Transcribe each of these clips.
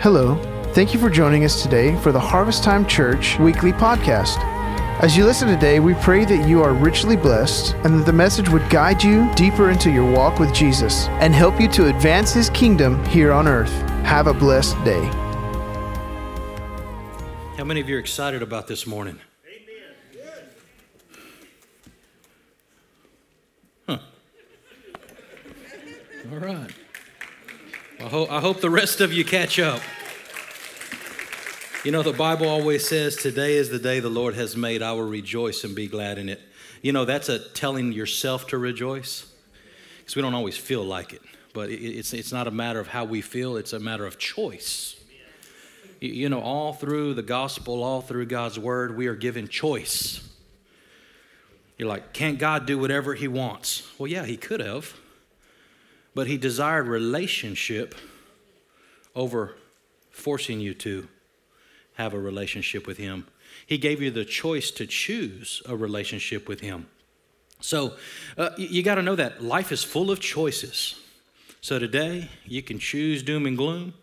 Hello. Thank you for joining us today for the Harvest Time Church weekly podcast. As you listen today, we pray that you are richly blessed and that the message would guide you deeper into your walk with Jesus and help you to advance his kingdom here on earth. Have a blessed day. How many of you are excited about this morning? Amen. Huh. All right. I, ho- I hope the rest of you catch up. You know, the Bible always says, Today is the day the Lord has made. I will rejoice and be glad in it. You know, that's a telling yourself to rejoice because we don't always feel like it. But it's, it's not a matter of how we feel, it's a matter of choice. You know, all through the gospel, all through God's word, we are given choice. You're like, can't God do whatever He wants? Well, yeah, He could have, but He desired relationship over forcing you to have a relationship with Him. He gave you the choice to choose a relationship with Him. So uh, you, you got to know that life is full of choices. So today, you can choose doom and gloom.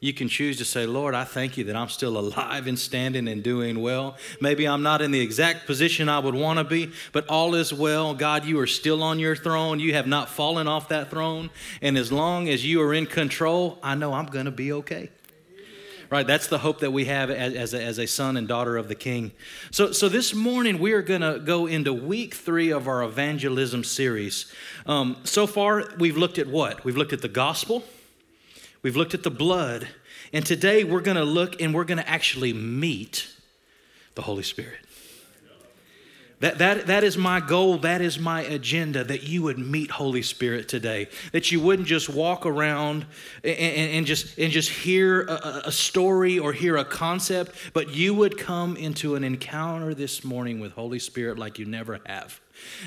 You can choose to say, Lord, I thank you that I'm still alive and standing and doing well. Maybe I'm not in the exact position I would want to be, but all is well. God, you are still on your throne. You have not fallen off that throne. And as long as you are in control, I know I'm going to be okay right that's the hope that we have as, as, a, as a son and daughter of the king so, so this morning we are going to go into week three of our evangelism series um, so far we've looked at what we've looked at the gospel we've looked at the blood and today we're going to look and we're going to actually meet the holy spirit that, that, that is my goal. That is my agenda that you would meet Holy Spirit today. That you wouldn't just walk around and, and, and just, and just hear a, a story or hear a concept, but you would come into an encounter this morning with Holy Spirit like you never have.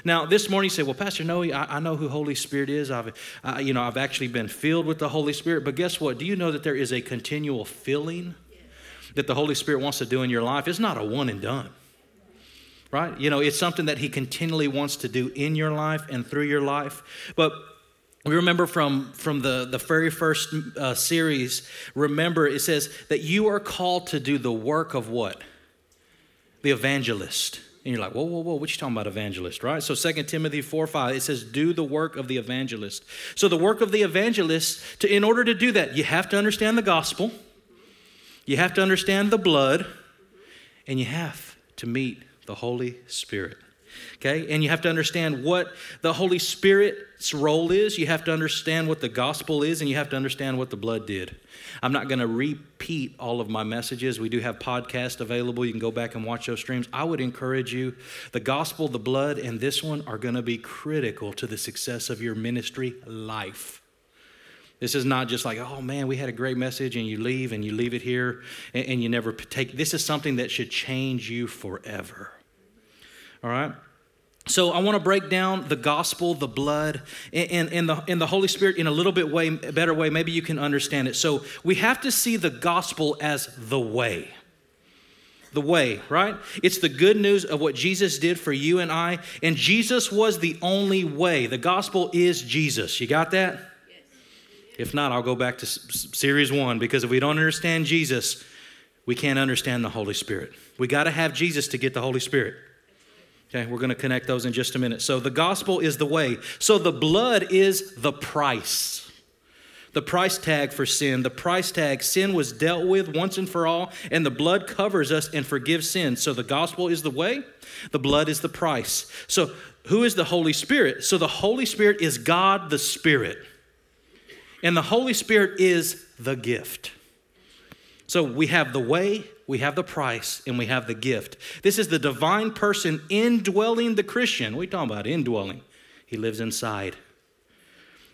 Now, this morning you say, "Well, Pastor Noe, I, I know who Holy Spirit is. I've, uh, you know, I've actually been filled with the Holy Spirit." But guess what? Do you know that there is a continual filling that the Holy Spirit wants to do in your life? It's not a one and done right? You know, it's something that He continually wants to do in your life and through your life. But we remember from, from the, the very first uh, series, remember it says that you are called to do the work of what? The evangelist. And you're like, whoa, whoa, whoa, what you talking about evangelist, right? So 2 Timothy 4, 5, it says, do the work of the evangelist. So the work of the evangelist, to, in order to do that, you have to understand the gospel, you have to understand the blood, and you have to meet the Holy Spirit. Okay? And you have to understand what the Holy Spirit's role is. You have to understand what the gospel is, and you have to understand what the blood did. I'm not going to repeat all of my messages. We do have podcasts available. You can go back and watch those streams. I would encourage you. The gospel, the blood, and this one are going to be critical to the success of your ministry life. This is not just like, oh man, we had a great message and you leave and you leave it here and, and you never take. This is something that should change you forever. All right? So I want to break down the gospel, the blood, and, and, the, and the Holy Spirit in a little bit way, better way. Maybe you can understand it. So we have to see the gospel as the way. The way, right? It's the good news of what Jesus did for you and I. And Jesus was the only way. The gospel is Jesus. You got that? If not, I'll go back to series one because if we don't understand Jesus, we can't understand the Holy Spirit. We got to have Jesus to get the Holy Spirit. Okay, we're going to connect those in just a minute. So the gospel is the way. So the blood is the price. The price tag for sin. The price tag, sin was dealt with once and for all, and the blood covers us and forgives sin. So the gospel is the way, the blood is the price. So who is the Holy Spirit? So the Holy Spirit is God the Spirit. And the Holy Spirit is the gift. So we have the way, we have the price, and we have the gift. This is the divine person indwelling the Christian. What are talking about? Indwelling. He lives inside.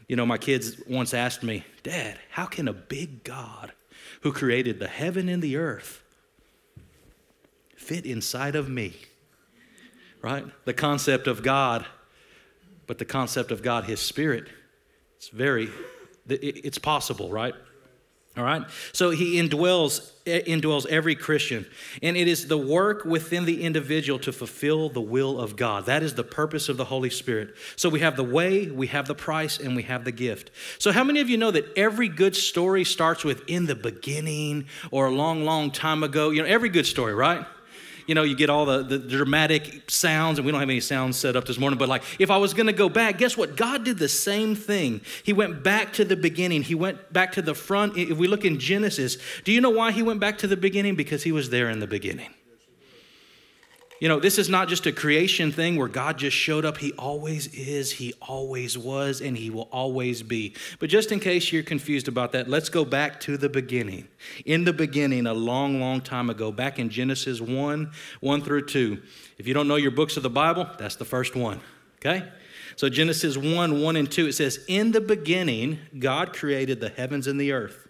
You know, my kids once asked me, Dad, how can a big God who created the heaven and the earth fit inside of me? Right? The concept of God, but the concept of God, His Spirit, it's very, it's possible, right? All right? So he indwells indwells every Christian. And it is the work within the individual to fulfill the will of God. That is the purpose of the Holy Spirit. So we have the way, we have the price, and we have the gift. So, how many of you know that every good story starts with in the beginning or a long, long time ago? You know, every good story, right? You know, you get all the, the dramatic sounds, and we don't have any sounds set up this morning, but like if I was gonna go back, guess what? God did the same thing. He went back to the beginning, He went back to the front. If we look in Genesis, do you know why He went back to the beginning? Because He was there in the beginning. You know, this is not just a creation thing where God just showed up. He always is, He always was, and He will always be. But just in case you're confused about that, let's go back to the beginning. In the beginning, a long, long time ago, back in Genesis 1 1 through 2. If you don't know your books of the Bible, that's the first one, okay? So, Genesis 1 1 and 2, it says, In the beginning, God created the heavens and the earth.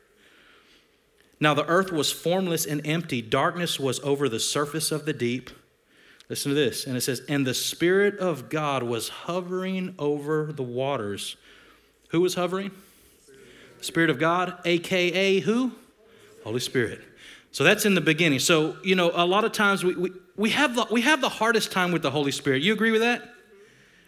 Now, the earth was formless and empty, darkness was over the surface of the deep Listen to this. And it says, And the Spirit of God was hovering over the waters. Who was hovering? Spirit of God, AKA who? Holy Spirit. So that's in the beginning. So, you know, a lot of times we, we, we, have the, we have the hardest time with the Holy Spirit. You agree with that?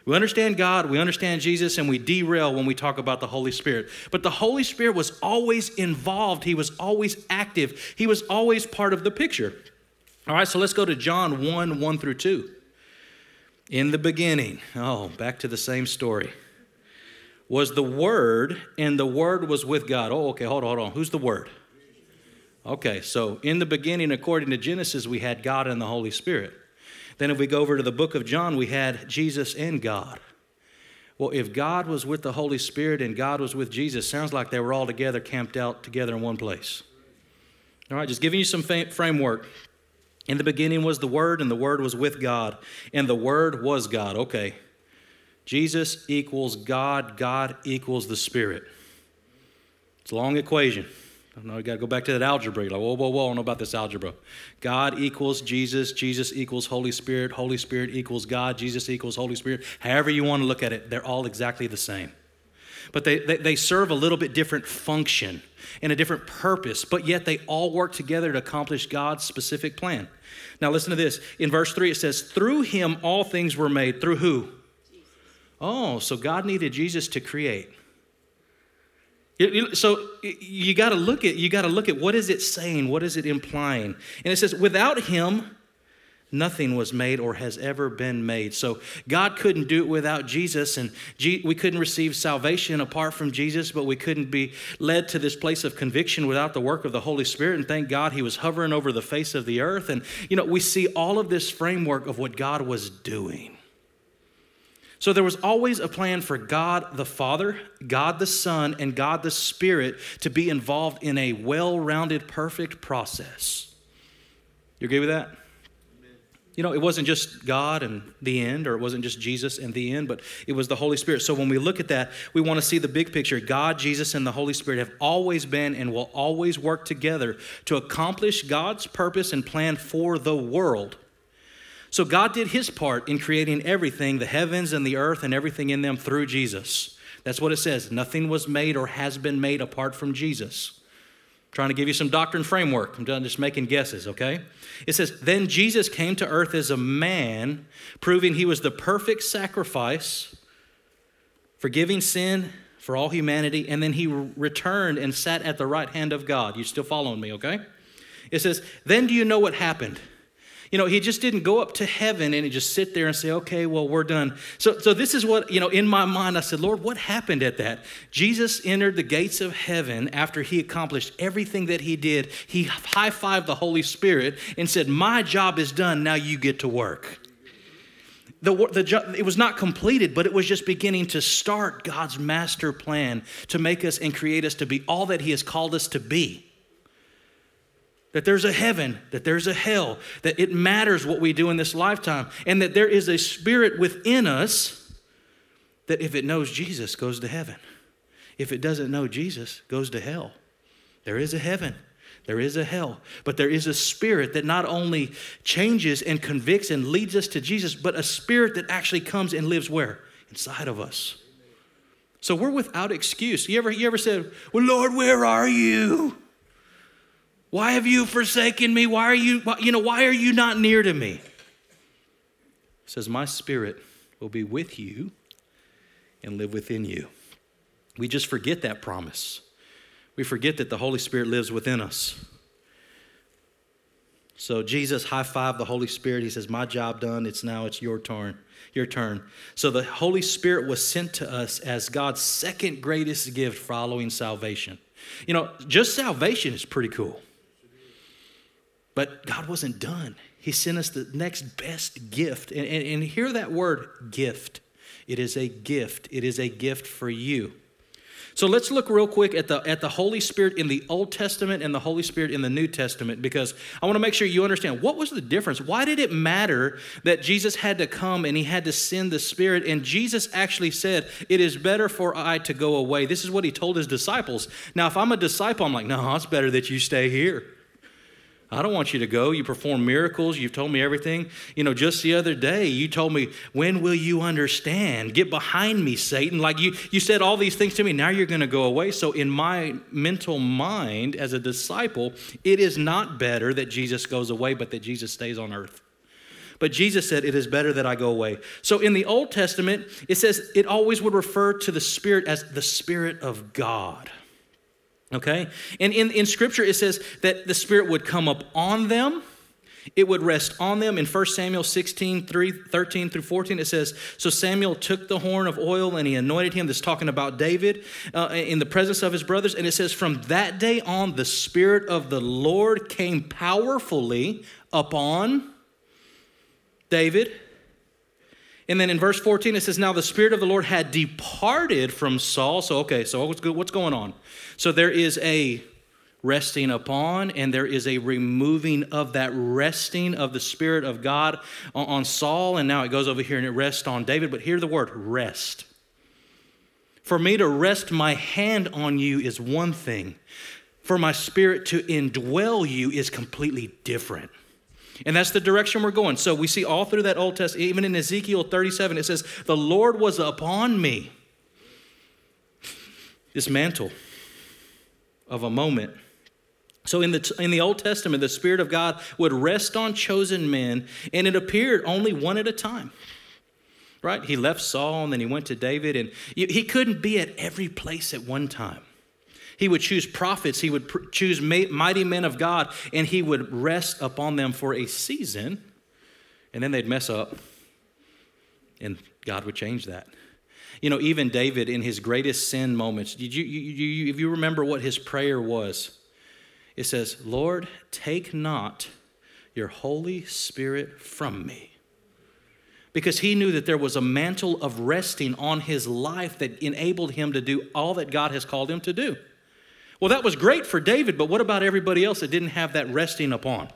We understand God, we understand Jesus, and we derail when we talk about the Holy Spirit. But the Holy Spirit was always involved, He was always active, He was always part of the picture. All right, so let's go to John 1 1 through 2. In the beginning, oh, back to the same story, was the Word, and the Word was with God. Oh, okay, hold on, hold on. Who's the Word? Okay, so in the beginning, according to Genesis, we had God and the Holy Spirit. Then, if we go over to the book of John, we had Jesus and God. Well, if God was with the Holy Spirit and God was with Jesus, sounds like they were all together, camped out together in one place. All right, just giving you some framework. In the beginning was the Word, and the Word was with God, and the Word was God. Okay. Jesus equals God, God equals the Spirit. It's a long equation. I know you got to go back to that algebra. You're like, whoa, whoa, whoa, I don't know about this algebra. God equals Jesus, Jesus equals Holy Spirit, Holy Spirit equals God, Jesus equals Holy Spirit. However you want to look at it, they're all exactly the same. But they, they, they serve a little bit different function and a different purpose, but yet they all work together to accomplish God's specific plan. Now, listen to this. In verse 3, it says, Through him all things were made. Through who? Oh, so God needed Jesus to create. So you got to look at you got to look at what is it saying? What is it implying? And it says, without him, Nothing was made or has ever been made. So God couldn't do it without Jesus, and we couldn't receive salvation apart from Jesus, but we couldn't be led to this place of conviction without the work of the Holy Spirit. And thank God He was hovering over the face of the earth. And, you know, we see all of this framework of what God was doing. So there was always a plan for God the Father, God the Son, and God the Spirit to be involved in a well rounded, perfect process. You agree with that? You know, it wasn't just God and the end, or it wasn't just Jesus and the end, but it was the Holy Spirit. So when we look at that, we want to see the big picture. God, Jesus, and the Holy Spirit have always been and will always work together to accomplish God's purpose and plan for the world. So God did his part in creating everything, the heavens and the earth and everything in them through Jesus. That's what it says. Nothing was made or has been made apart from Jesus trying to give you some doctrine framework. I'm just making guesses, okay? It says, Then Jesus came to earth as a man, proving he was the perfect sacrifice, forgiving sin for all humanity, and then he returned and sat at the right hand of God. You still following me, okay? It says, Then do you know what happened? You know, he just didn't go up to heaven and he just sit there and say, okay, well, we're done. So, so this is what, you know, in my mind, I said, Lord, what happened at that? Jesus entered the gates of heaven after he accomplished everything that he did. He high fived the Holy Spirit and said, My job is done. Now you get to work. The, the, it was not completed, but it was just beginning to start God's master plan to make us and create us to be all that He has called us to be that there's a heaven, that there's a hell, that it matters what we do in this lifetime, and that there is a spirit within us that if it knows Jesus goes to heaven. If it doesn't know Jesus goes to hell. There is a heaven, there is a hell, but there is a spirit that not only changes and convicts and leads us to Jesus, but a spirit that actually comes and lives where? Inside of us. So we're without excuse. You ever, you ever said, Well, Lord, where are you? Why have you forsaken me? Why are you, you know, why are you not near to me? Says, My spirit will be with you and live within you. We just forget that promise. We forget that the Holy Spirit lives within us. So Jesus high five the Holy Spirit. He says, My job done. It's now it's your turn. Your turn. So the Holy Spirit was sent to us as God's second greatest gift following salvation. You know, just salvation is pretty cool. But God wasn't done. He sent us the next best gift. And, and, and hear that word gift. It is a gift. It is a gift for you. So let's look real quick at the, at the Holy Spirit in the Old Testament and the Holy Spirit in the New Testament because I want to make sure you understand what was the difference? Why did it matter that Jesus had to come and he had to send the Spirit? And Jesus actually said, It is better for I to go away. This is what he told his disciples. Now, if I'm a disciple, I'm like, No, it's better that you stay here. I don't want you to go. You perform miracles. You've told me everything. You know, just the other day, you told me, When will you understand? Get behind me, Satan. Like you, you said all these things to me. Now you're going to go away. So, in my mental mind as a disciple, it is not better that Jesus goes away, but that Jesus stays on earth. But Jesus said, It is better that I go away. So, in the Old Testament, it says it always would refer to the Spirit as the Spirit of God. Okay? And in, in Scripture, it says that the Spirit would come up on them. It would rest on them. In 1 Samuel 16, 3, 13 through 14, it says, So Samuel took the horn of oil and he anointed him. This talking about David uh, in the presence of his brothers. And it says, From that day on, the Spirit of the Lord came powerfully upon David. And then in verse 14, it says, Now the Spirit of the Lord had departed from Saul. So, okay, so what's, what's going on? So there is a resting upon, and there is a removing of that resting of the Spirit of God on Saul. And now it goes over here and it rests on David. But hear the word rest. For me to rest my hand on you is one thing, for my spirit to indwell you is completely different. And that's the direction we're going. So we see all through that Old Testament, even in Ezekiel 37, it says, The Lord was upon me. This mantle of a moment. So in the, in the Old Testament, the Spirit of God would rest on chosen men, and it appeared only one at a time. Right? He left Saul and then he went to David, and he couldn't be at every place at one time. He would choose prophets, he would pr- choose mighty men of God, and he would rest upon them for a season, and then they'd mess up, and God would change that. You know, even David in his greatest sin moments, did you, you, you, if you remember what his prayer was, it says, Lord, take not your Holy Spirit from me. Because he knew that there was a mantle of resting on his life that enabled him to do all that God has called him to do. Well, that was great for David, but what about everybody else that didn't have that resting upon?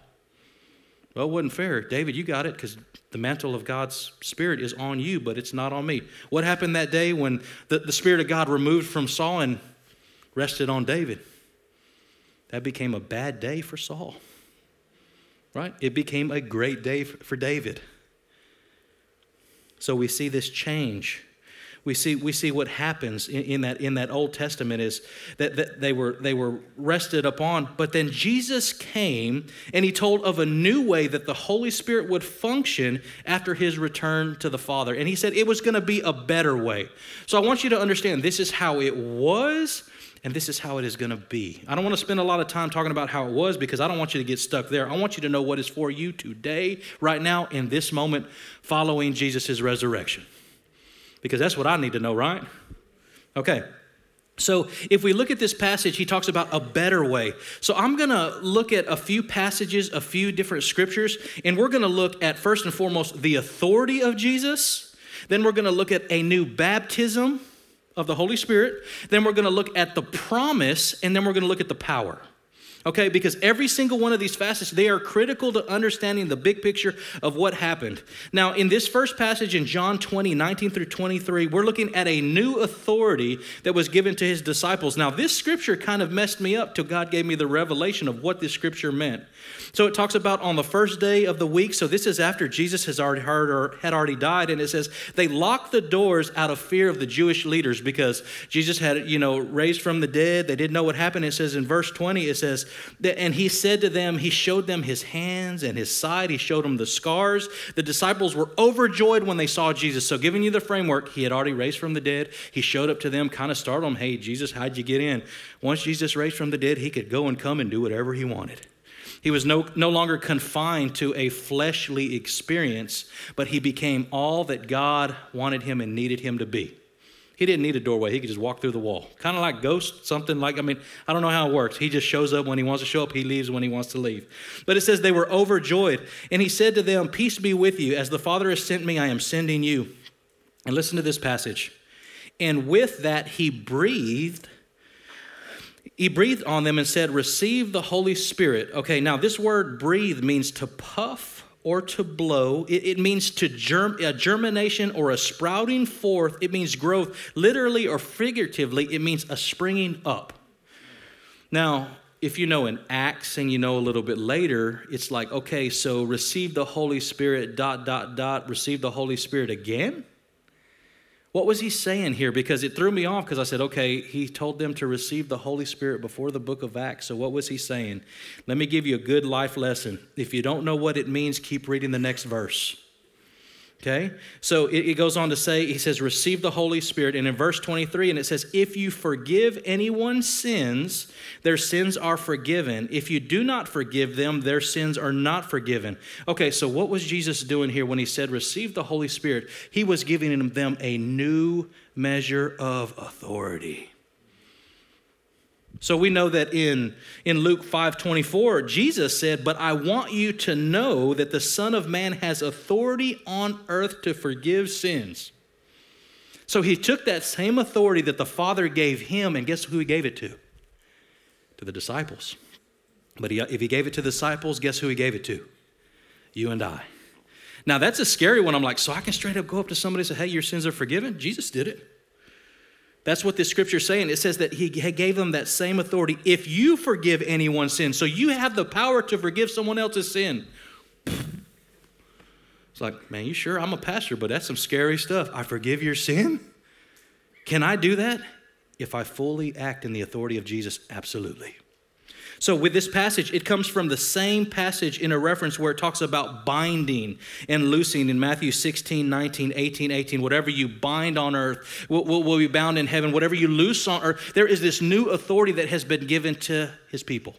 Well, it wasn't fair. David, you got it because the mantle of God's Spirit is on you, but it's not on me. What happened that day when the, the Spirit of God removed from Saul and rested on David? That became a bad day for Saul, right? It became a great day for David. So we see this change we see, we see what happens in, in, that, in that Old Testament is that, that they, were, they were rested upon. But then Jesus came and he told of a new way that the Holy Spirit would function after his return to the Father. And he said it was going to be a better way. So I want you to understand this is how it was and this is how it is going to be. I don't want to spend a lot of time talking about how it was because I don't want you to get stuck there. I want you to know what is for you today, right now, in this moment, following Jesus' resurrection because that's what I need to know, right? Okay. So, if we look at this passage, he talks about a better way. So, I'm going to look at a few passages, a few different scriptures, and we're going to look at first and foremost the authority of Jesus. Then, we're going to look at a new baptism of the Holy Spirit. Then, we're going to look at the promise, and then we're going to look at the power okay? Because every single one of these facets, they are critical to understanding the big picture of what happened. Now, in this first passage in John 20, 19 through 23, we're looking at a new authority that was given to his disciples. Now, this scripture kind of messed me up till God gave me the revelation of what this scripture meant. So it talks about on the first day of the week. So this is after Jesus has already heard or had already died, and it says they locked the doors out of fear of the Jewish leaders because Jesus had, you know, raised from the dead. They didn't know what happened. It says in verse 20, it says, that, and he said to them, he showed them his hands and his side. He showed them the scars. The disciples were overjoyed when they saw Jesus. So, giving you the framework, he had already raised from the dead. He showed up to them, kind of startled them. Hey, Jesus, how'd you get in? Once Jesus raised from the dead, he could go and come and do whatever he wanted. He was no, no longer confined to a fleshly experience, but he became all that God wanted him and needed him to be. He didn't need a doorway. He could just walk through the wall. Kind of like ghost, something like, I mean, I don't know how it works. He just shows up when he wants to show up. He leaves when he wants to leave. But it says they were overjoyed. And he said to them, Peace be with you. As the Father has sent me, I am sending you. And listen to this passage. And with that, he breathed he breathed on them and said, Receive the Holy Spirit. Okay, now this word breathe means to puff or to blow. It, it means to germ, a germination or a sprouting forth. It means growth. Literally or figuratively, it means a springing up. Now, if you know in Acts and you know a little bit later, it's like, okay, so receive the Holy Spirit, dot, dot, dot, receive the Holy Spirit again? What was he saying here? Because it threw me off because I said, okay, he told them to receive the Holy Spirit before the book of Acts. So what was he saying? Let me give you a good life lesson. If you don't know what it means, keep reading the next verse. Okay? So it, it, goes on to say, he says, receive the Holy Spirit. And in verse 23, and it says, if you forgive anyone's sins, their sins are forgiven. If you do not forgive them, their sins are not forgiven. Okay, so what was Jesus doing here when he said, receive the Holy Spirit? He was giving them a new measure of authority. So we know that in, in Luke 5:24, Jesus said, But I want you to know that the Son of Man has authority on earth to forgive sins. So he took that same authority that the Father gave him, and guess who he gave it to? To the disciples. But he, if he gave it to the disciples, guess who he gave it to? You and I. Now that's a scary one. I'm like, so I can straight up go up to somebody and say, Hey, your sins are forgiven? Jesus did it. That's what the scripture saying. It says that he gave them that same authority. If you forgive anyone's sin, so you have the power to forgive someone else's sin. It's like, man, you sure? I'm a pastor, but that's some scary stuff. I forgive your sin? Can I do that? If I fully act in the authority of Jesus, absolutely. So, with this passage, it comes from the same passage in a reference where it talks about binding and loosing in Matthew 16, 19, 18, 18. Whatever you bind on earth will, will, will be bound in heaven. Whatever you loose on earth, there is this new authority that has been given to his people.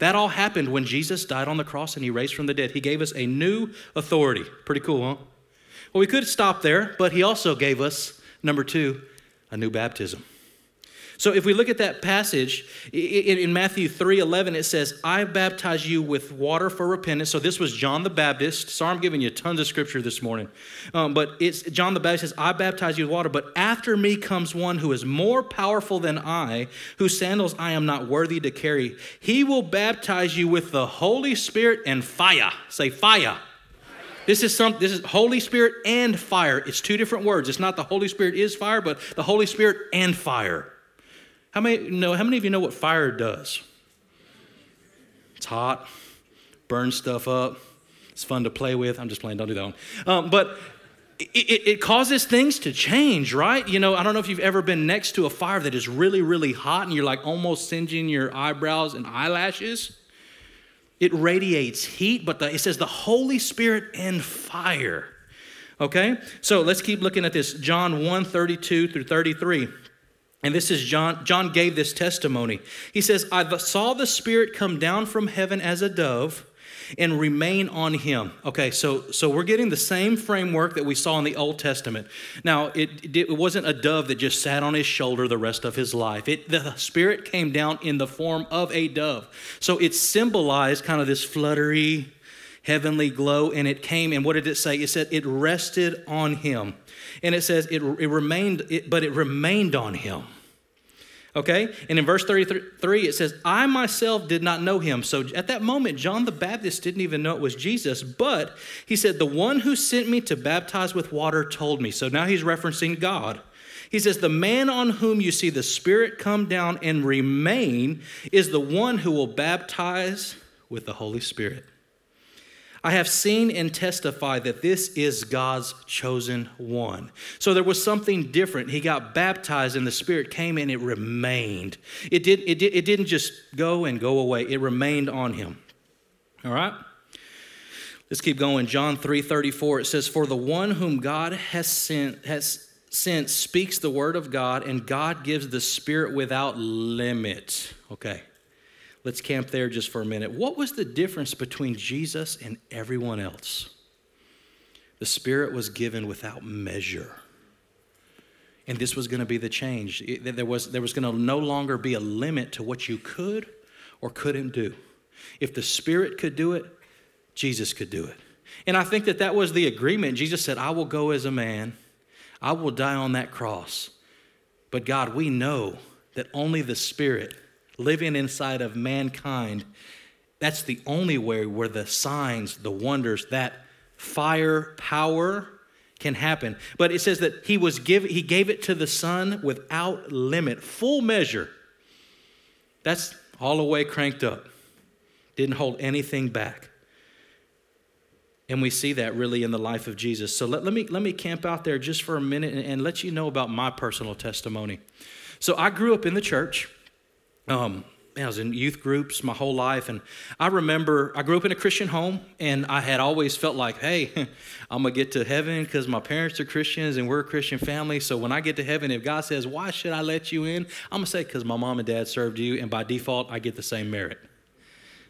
That all happened when Jesus died on the cross and he raised from the dead. He gave us a new authority. Pretty cool, huh? Well, we could stop there, but he also gave us, number two, a new baptism. So if we look at that passage in Matthew 3 11, it says, I baptize you with water for repentance. So this was John the Baptist. Sorry, I'm giving you tons of scripture this morning. Um, but it's John the Baptist says, I baptize you with water, but after me comes one who is more powerful than I, whose sandals I am not worthy to carry. He will baptize you with the Holy Spirit and fire. Say fire. This is some this is Holy Spirit and fire. It's two different words. It's not the Holy Spirit is fire, but the Holy Spirit and fire. How many know? How many of you know what fire does? It's hot, burns stuff up. It's fun to play with. I'm just playing. Don't do that one. Um, but it, it, it, causes things to change, right? You know, I don't know if you've ever been next to a fire that is really, really hot and you're like almost singeing your eyebrows and eyelashes. It radiates heat, but the, it says the Holy Spirit and fire. Okay? So let's keep looking at this. John 1 32 through 33. And this is John, John gave this testimony. He says, I saw the Spirit come down from heaven as a dove and remain on him. Okay, so so we're getting the same framework that we saw in the Old Testament. Now, it, it wasn't a dove that just sat on his shoulder the rest of his life. It, the Spirit came down in the form of a dove. So it symbolized kind of this fluttery, heavenly glow, and it came, and what did it say? It said it rested on him. And it says it, it remained, it, but it remained on him. Okay? And in verse 33, it says, I myself did not know him. So at that moment, John the Baptist didn't even know it was Jesus, but he said, The one who sent me to baptize with water told me. So now he's referencing God. He says, The man on whom you see the Spirit come down and remain is the one who will baptize with the Holy Spirit. I have seen and testified that this is God's chosen one. So there was something different. He got baptized and the Spirit came and it remained. It, did, it, did, it didn't just go and go away, it remained on him. All right? Let's keep going. John 3 34, it says, For the one whom God has sent, has sent speaks the word of God, and God gives the Spirit without limit. Okay. Let's camp there just for a minute. What was the difference between Jesus and everyone else? The Spirit was given without measure. And this was going to be the change. There was, there was going to no longer be a limit to what you could or couldn't do. If the Spirit could do it, Jesus could do it. And I think that that was the agreement. Jesus said, I will go as a man, I will die on that cross. But God, we know that only the Spirit living inside of mankind, that's the only way where the signs, the wonders, that fire power can happen. But it says that he was give, he gave it to the Son without limit, full measure. That's all the way cranked up. Didn't hold anything back. And we see that really in the life of Jesus. So let, let, me, let me camp out there just for a minute and, and let you know about my personal testimony. So I grew up in the church. Um, I was in youth groups my whole life, and I remember I grew up in a Christian home, and I had always felt like, hey, I'm gonna get to heaven because my parents are Christians and we're a Christian family. So when I get to heaven, if God says, why should I let you in? I'm gonna say, because my mom and dad served you, and by default, I get the same merit.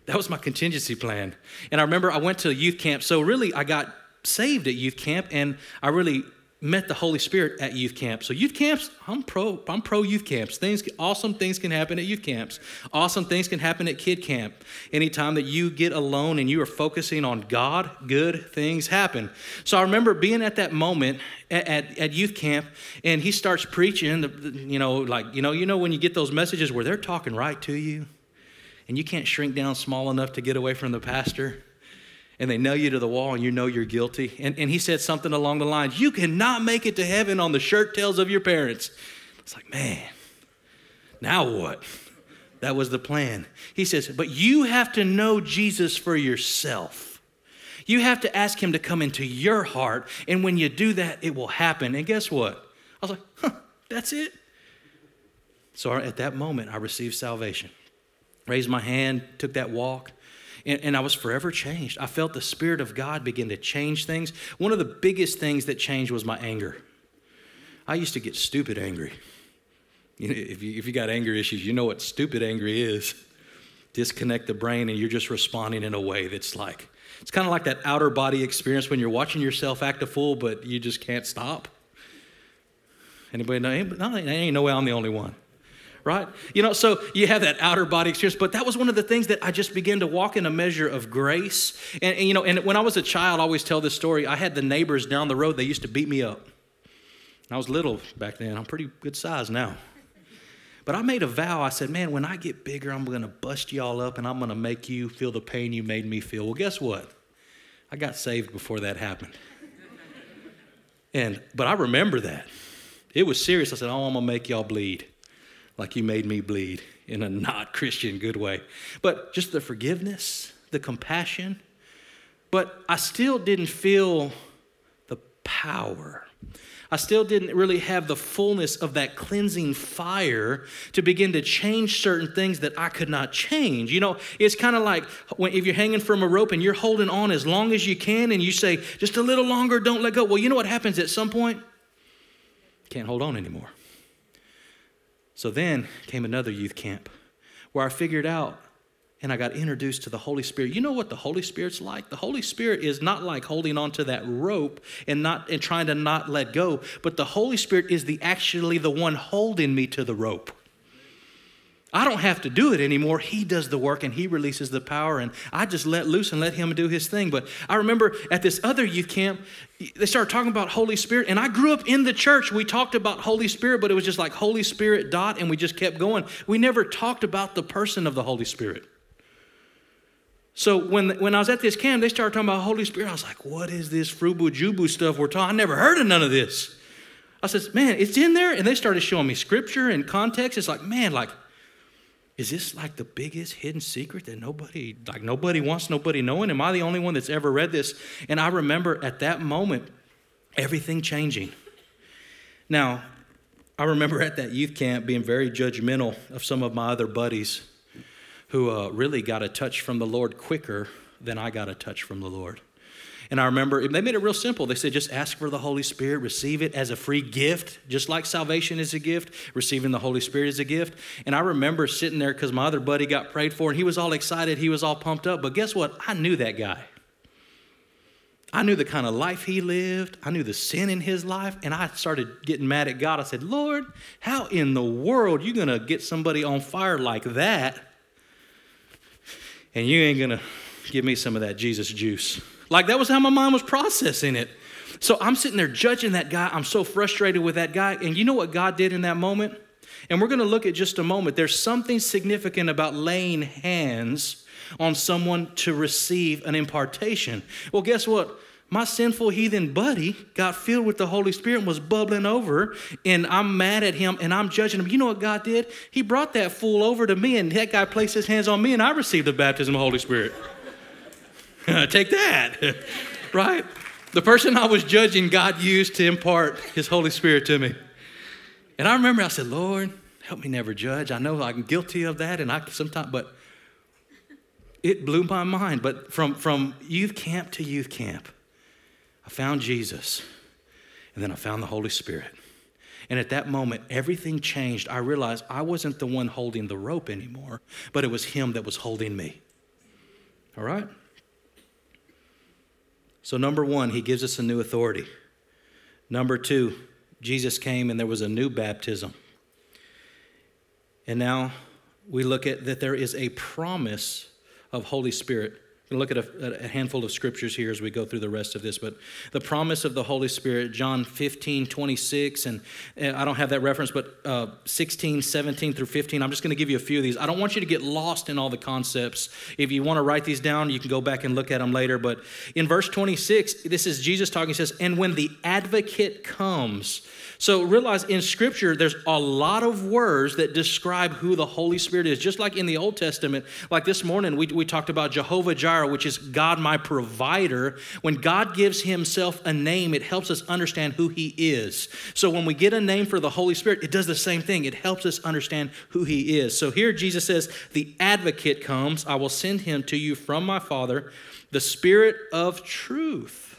That was my contingency plan. And I remember I went to youth camp, so really I got saved at youth camp, and I really met the Holy Spirit at youth camp. So youth camps, I'm pro. I'm pro youth camps. Things, awesome things can happen at youth camps. Awesome things can happen at kid camp. Anytime that you get alone and you are focusing on God, good things happen. So I remember being at that moment at, at, at youth camp, and he starts preaching. You know, like you know, you know when you get those messages where they're talking right to you, and you can't shrink down small enough to get away from the pastor and they nail you to the wall and you know you're guilty. And, and he said something along the lines You cannot make it to heaven on the shirt tails of your parents. It's like, man, now what? That was the plan. He says, But you have to know Jesus for yourself. You have to ask him to come into your heart. And when you do that, it will happen. And guess what? I was like, huh, that's it. So at that moment, I received salvation. Raised my hand, took that walk. And, and I was forever changed. I felt the Spirit of God begin to change things. One of the biggest things that changed was my anger. I used to get stupid angry. You know, if, you, if you got anger issues, you know what stupid angry is. Disconnect the brain and you're just responding in a way that's like, it's kind of like that outer body experience when you're watching yourself act a fool, but you just can't stop. Anybody know? No, ain't no way I'm the only one right? You know, so you have that outer body experience, but that was one of the things that I just began to walk in a measure of grace. And, and, you know, and when I was a child, I always tell this story. I had the neighbors down the road, they used to beat me up. I was little back then, I'm pretty good size now. But I made a vow. I said, man, when I get bigger, I'm going to bust y'all up and I'm going to make you feel the pain you made me feel. Well, guess what? I got saved before that happened. And, but I remember that. It was serious. I said, oh, I'm going to make y'all bleed like you made me bleed in a not Christian good way. But just the forgiveness, the compassion. But I still didn't feel the power. I still didn't really have the fullness of that cleansing fire to begin to change certain things that I could not change. You know, it's kind of like when, if you're hanging from a rope and you're holding on as long as you can and you say, just a little longer, don't let go. Well, you know what happens at some point? Can't hold on anymore. So then came another youth camp where I figured out and I got introduced to the Holy Spirit. You know what the Holy Spirit's like? The Holy Spirit is not like holding on to that rope and not and trying to not let go, but the Holy Spirit is the actually the one holding me to the rope. I don't have to do it anymore. He does the work and he releases the power, and I just let loose and let him do his thing. But I remember at this other youth camp, they started talking about Holy Spirit, and I grew up in the church. We talked about Holy Spirit, but it was just like Holy Spirit dot, and we just kept going. We never talked about the person of the Holy Spirit. So when, when I was at this camp, they started talking about Holy Spirit. I was like, what is this frubu jubu stuff we're talking? I never heard of none of this. I said, man, it's in there. And they started showing me scripture and context. It's like, man, like is this like the biggest hidden secret that nobody, like nobody wants nobody knowing? Am I the only one that's ever read this? And I remember at that moment, everything changing. Now, I remember at that youth camp being very judgmental of some of my other buddies who uh, really got a touch from the Lord quicker than I got a touch from the Lord. And I remember they made it real simple. They said, just ask for the Holy Spirit, receive it as a free gift, just like salvation is a gift, receiving the Holy Spirit is a gift. And I remember sitting there because my other buddy got prayed for and he was all excited, he was all pumped up. But guess what? I knew that guy. I knew the kind of life he lived. I knew the sin in his life. And I started getting mad at God. I said, Lord, how in the world you to get somebody on fire like that? And you ain't to give me some of that Jesus juice. Like that was how my mind was processing it. So I'm sitting there judging that guy. I'm so frustrated with that guy. And you know what God did in that moment? And we're going to look at just a moment. There's something significant about laying hands on someone to receive an impartation. Well, guess what? My sinful heathen buddy got filled with the Holy Spirit and was bubbling over, and I'm mad at him and I'm judging him. You know what God did? He brought that fool over to me, and that guy placed his hands on me, and I received the baptism of the Holy Spirit. Take that, right? The person I was judging, God used to impart His Holy Spirit to me. And I remember I said, Lord, help me never judge. I know I'm guilty of that, and I sometimes, but it blew my mind. But from, from youth camp to youth camp, I found Jesus, and then I found the Holy Spirit. And at that moment, everything changed. I realized I wasn't the one holding the rope anymore, but it was Him that was holding me. All right? So, number one, he gives us a new authority. Number two, Jesus came and there was a new baptism. And now we look at that there is a promise of Holy Spirit going to look at a, a, handful of scriptures here as we go through the rest of this, but the promise of the Holy Spirit, John 15, 26, and, and I don't have that reference, but uh, 16, 17 through 15. I'm just going to give you a few of these. I don't want you to get lost in all the concepts. If you want to write these down, you can go back and look at them later. But in verse 26, this is Jesus talking. He says, And when the advocate comes, so realize in Scripture, there's a lot of words that describe who the Holy Spirit is. Just like in the Old Testament, like this morning, we, we talked about Jehovah Jireh, which is God my provider. When God gives Himself a name, it helps us understand who He is. So when we get a name for the Holy Spirit, it does the same thing. It helps us understand who He is. So here Jesus says, The advocate comes, I will send him to you from my Father, the Spirit of truth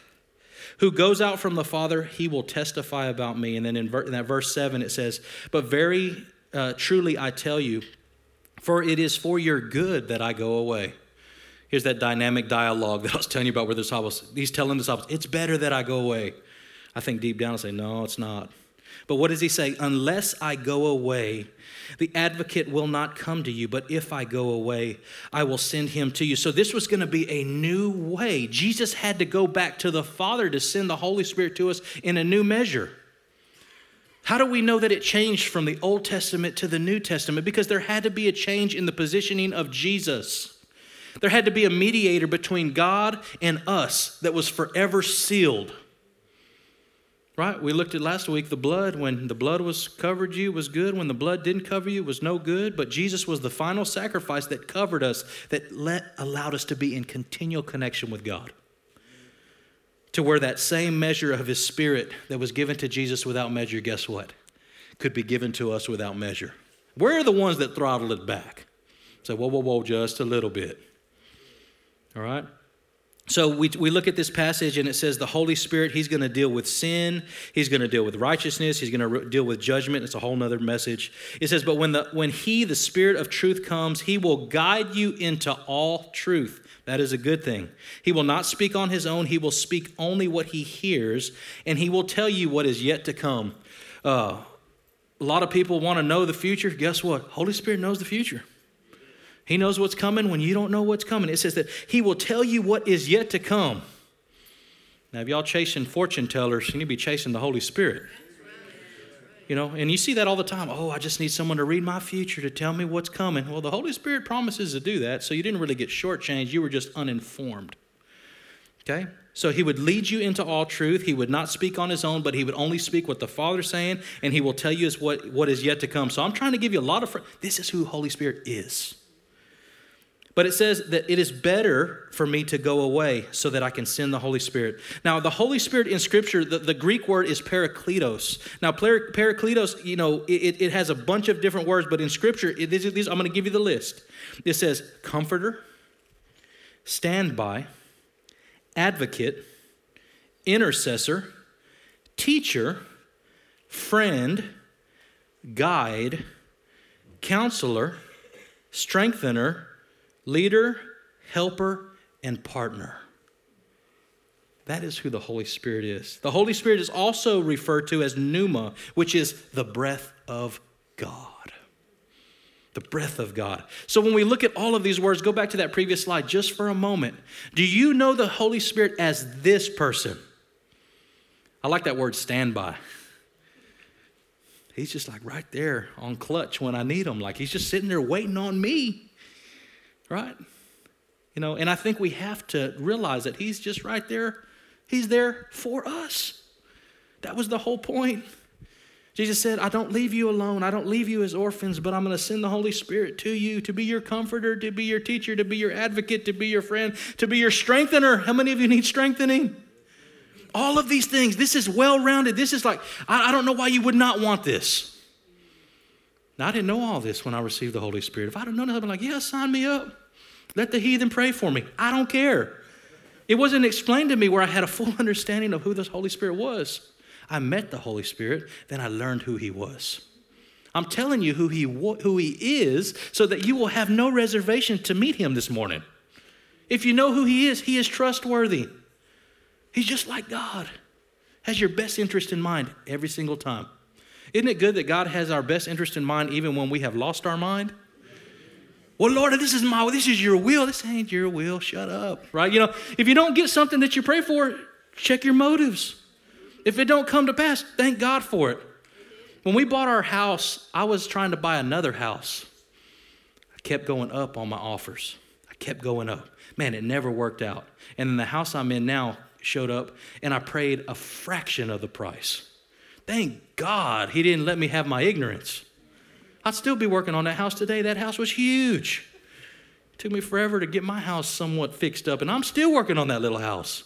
who goes out from the Father, he will testify about me. And then in, ver- in that verse 7, it says, But very uh, truly I tell you, for it is for your good that I go away. Here's that dynamic dialogue that I was telling you about where the disciples, he's telling the disciples, It's better that I go away. I think deep down I say, No, it's not. But what does he say? Unless I go away, the advocate will not come to you, but if I go away, I will send him to you. So this was going to be a new way. Jesus had to go back to the Father to send the Holy Spirit to us in a new measure. How do we know that it changed from the Old Testament to the New Testament? Because there had to be a change in the positioning of Jesus. There had to be a mediator between God and us that was forever sealed. Right? We looked at last week the blood. When the blood was covered you was good. When the blood didn't cover you was no good. But Jesus was the final sacrifice that covered us, that let, allowed us to be in continual connection with God. To where that same measure of his spirit that was given to Jesus without measure, guess what? Could be given to us without measure. We're the ones that throttled it back. Say, whoa, whoa, whoa, just a little bit. All right? So we, we look at this passage and it says the Holy Spirit, He's going to deal with sin, He's going to deal with righteousness, He's going to re- deal with judgment. It's a whole nother message. It says, but when, the, when He, the Spirit of truth, comes, He will guide you into all truth. That is a good thing. He will not speak on His own, He will speak only what He hears, and He will tell you what is yet to come. Uh, a lot of people want to know the future. Guess what? Holy Spirit knows the future. He knows what's coming when you don't know what's coming. It says that He will tell you what is yet to come. Now, if y'all chasing fortune tellers, you need to be chasing the Holy Spirit. You know, and you see that all the time. Oh, I just need someone to read my future to tell me what's coming. Well, the Holy Spirit promises to do that, so you didn't really get shortchanged. You were just uninformed. Okay? So he would lead you into all truth. He would not speak on his own, but he would only speak what the Father's saying, and he will tell you is what, what is yet to come. So I'm trying to give you a lot of. Fr- this is who Holy Spirit is. But it says that it is better for me to go away so that I can send the Holy Spirit. Now, the Holy Spirit in Scripture, the, the Greek word is parakletos. Now, parakletos, you know, it, it has a bunch of different words, but in Scripture, it, these, these, I'm going to give you the list. It says comforter, standby, advocate, intercessor, teacher, friend, guide, counselor, strengthener, leader, helper, and partner. That is who the Holy Spirit is. The Holy Spirit is also referred to as pneuma, which is the breath of God. The breath of God. So when we look at all of these words, go back to that previous slide just for a moment. Do you know the Holy Spirit as this person? I like that word standby. He's just like right there on clutch when I need him. Like he's just sitting there waiting on me right? You know, and I think we have to realize that He's just right there. He's there for us. That was the whole point. Jesus said, I don't leave you alone. I don't leave you as orphans, but I'm going to send the Holy Spirit to you to be your comforter, to be your teacher, to be your advocate, to be your friend, to be your strengthener. How many of you need strengthening? All of these things. This is well rounded. This is like, I, I don't know why you would not want this. Now, I didn't know all this when I received the Holy Spirit. If I'd have known it, I'd be like, yeah, sign me up. Let the heathen pray for me. I don't care. It wasn't explained to me where I had a full understanding of who the Holy Spirit was. I met the Holy Spirit, then I learned who he was. I'm telling you who he, who he is so that you will have no reservation to meet him this morning. If you know who he is, he is trustworthy. He's just like God, has your best interest in mind every single time. Isn't it good that God has our best interest in mind even when we have lost our mind? Well, Lord, this is my this is your will. This ain't your will. Shut up. Right? You know, if you don't get something that you pray for, check your motives. If it don't come to pass, thank God for it. When we bought our house, I was trying to buy another house. I kept going up on my offers. I kept going up. Man, it never worked out. And then the house I'm in now showed up, and I prayed a fraction of the price. Thank God he didn't let me have my ignorance. I'd still be working on that house today. That house was huge. It took me forever to get my house somewhat fixed up, and I'm still working on that little house.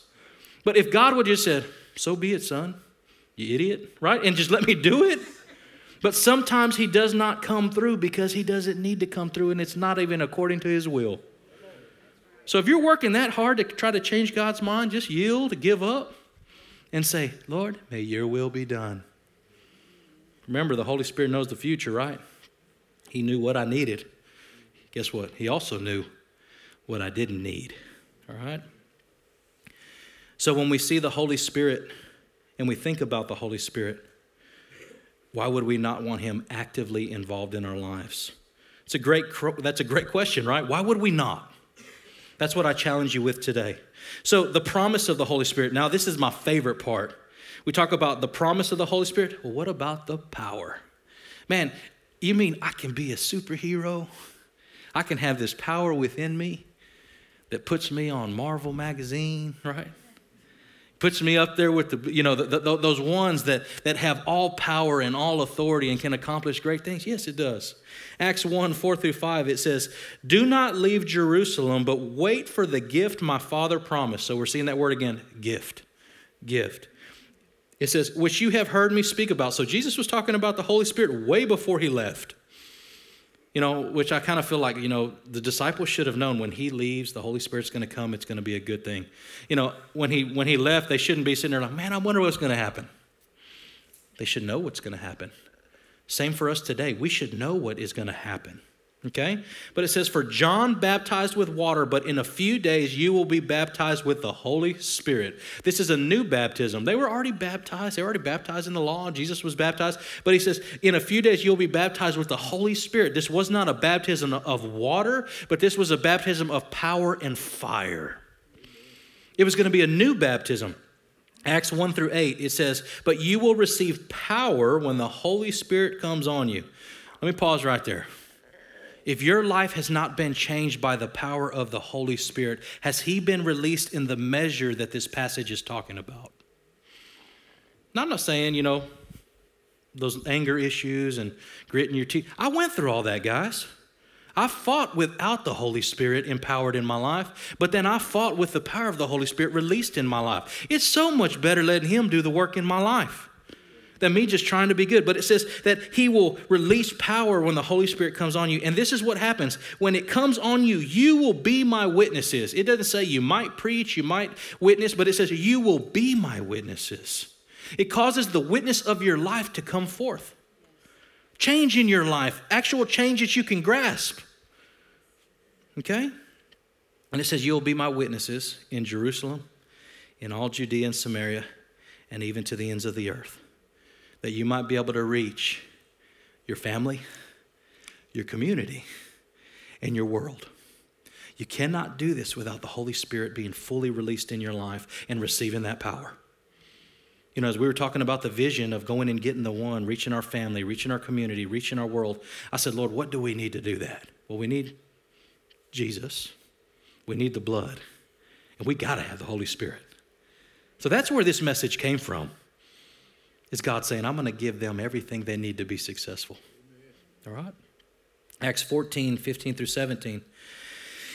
But if God would just said, So be it, son, you idiot, right? And just let me do it. But sometimes he does not come through because he doesn't need to come through, and it's not even according to his will. So if you're working that hard to try to change God's mind, just yield, give up, and say, Lord, may your will be done. Remember, the Holy Spirit knows the future, right? He knew what I needed. Guess what? He also knew what I didn't need. All right? So when we see the Holy Spirit and we think about the Holy Spirit, why would we not want him actively involved in our lives? It's a great that's a great question, right? Why would we not? That's what I challenge you with today. So the promise of the Holy Spirit. Now this is my favorite part. We talk about the promise of the Holy Spirit. Well, what about the power? Man, you mean I can be a superhero? I can have this power within me that puts me on Marvel magazine, right? Puts me up there with the, you know, the, the, those ones that, that have all power and all authority and can accomplish great things. Yes, it does. Acts 1 4 through 5, it says, Do not leave Jerusalem, but wait for the gift my father promised. So we're seeing that word again gift. Gift it says, which you have heard me speak about. So Jesus was talking about the Holy Spirit way before he left. You know, which I kind of feel like, you know, the disciples should have known when he leaves, the Holy Spirit's going to come, it's going to be a good thing. You know, when he when he left, they shouldn't be sitting there like, man, I wonder what's going to happen. They should know what's going to happen. Same for us today. We should know what is going to happen. Okay? But it says, For John baptized with water, but in a few days you will be baptized with the Holy Spirit. This is a new baptism. They were already baptized, they were already baptized in the law. Jesus was baptized. But he says, In a few days you'll be baptized with the Holy Spirit. This was not a baptism of water, but this was a baptism of power and fire. It was going to be a new baptism. Acts 1 through 8, it says, But you will receive power when the Holy Spirit comes on you. Let me pause right there. If your life has not been changed by the power of the Holy Spirit, has He been released in the measure that this passage is talking about? Now, I'm not saying, you know, those anger issues and gritting your teeth. I went through all that, guys. I fought without the Holy Spirit empowered in my life, but then I fought with the power of the Holy Spirit released in my life. It's so much better letting Him do the work in my life than me just trying to be good. But it says that He will release power when the Holy Spirit comes on you. And this is what happens when it comes on you, you will be my witnesses. It doesn't say you might preach, you might witness, but it says you will be my witnesses. It causes the witness of your life to come forth. Change in your life, actual change that you can grasp. Okay? And it says, You'll be my witnesses in Jerusalem, in all Judea and Samaria, and even to the ends of the earth, that you might be able to reach your family, your community, and your world. You cannot do this without the Holy Spirit being fully released in your life and receiving that power. You know, as we were talking about the vision of going and getting the one, reaching our family, reaching our community, reaching our world, I said, Lord, what do we need to do that? Well, we need Jesus, we need the blood, and we got to have the Holy Spirit. So that's where this message came from. Is God saying, I'm going to give them everything they need to be successful. All right? Acts 14, 15 through 17.